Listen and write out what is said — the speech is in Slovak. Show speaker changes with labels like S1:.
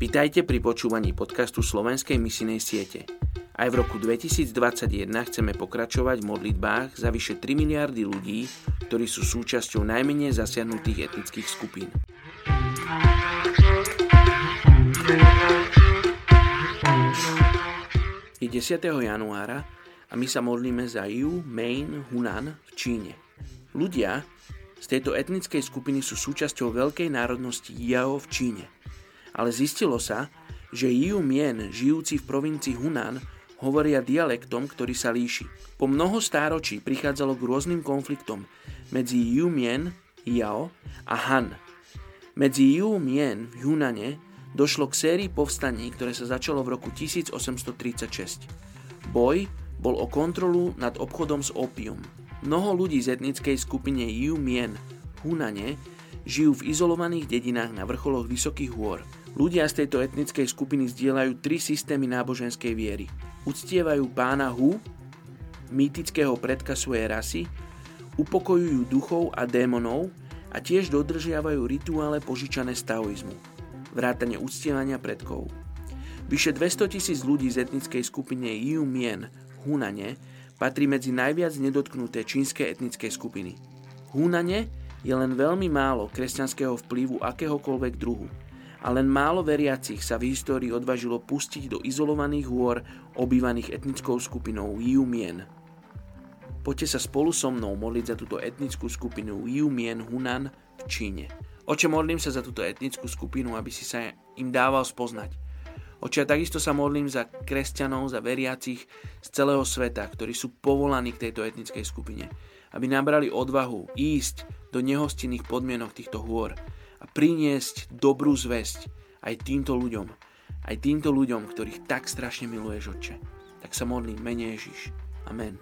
S1: Vitajte pri počúvaní podcastu Slovenskej misinej siete. Aj v roku 2021 chceme pokračovať v modlitbách za vyše 3 miliardy ľudí, ktorí sú súčasťou najmenej zasiahnutých etnických skupín. Je 10. januára a my sa modlíme za Yu Main Hunan v Číne. Ľudia z tejto etnickej skupiny sú súčasťou veľkej národnosti Yao v Číne – ale zistilo sa, že Jiu Mien, žijúci v provincii Hunan, hovoria dialektom, ktorý sa líši. Po mnoho stáročí prichádzalo k rôznym konfliktom medzi Jiu Mien, Yao a Han. Medzi Jiu Mien v Hunane došlo k sérii povstaní, ktoré sa začalo v roku 1836. Boj bol o kontrolu nad obchodom s opium. Mnoho ľudí z etnickej skupine Jiu Mien Hunane žijú v izolovaných dedinách na vrcholoch vysokých hôr – Ľudia z tejto etnickej skupiny zdieľajú tri systémy náboženskej viery. Uctievajú pána Hu, mýtického predka svojej rasy, upokojujú duchov a démonov a tiež dodržiavajú rituále požičané z taoizmu, vrátane uctievania predkov. Vyše 200 tisíc ľudí z etnickej skupiny Yiu Mien Hunane patrí medzi najviac nedotknuté čínske etnické skupiny. Hunane je len veľmi málo kresťanského vplyvu akéhokoľvek druhu – a len málo veriacich sa v histórii odvažilo pustiť do izolovaných hôr obývaných etnickou skupinou Yumien. Poďte sa spolu so mnou modliť za túto etnickú skupinu Yumien Hunan v Číne. Oče, modlím sa za túto etnickú skupinu, aby si sa im dával spoznať. Oče, a takisto sa modlím za kresťanov, za veriacich z celého sveta, ktorí sú povolaní k tejto etnickej skupine. Aby nabrali odvahu ísť do nehostinných podmienok týchto hôr, a priniesť dobrú zväzť aj týmto ľuďom, aj týmto ľuďom, ktorých tak strašne miluješ, Otče. Tak sa modlím, mene Ježiš. Amen.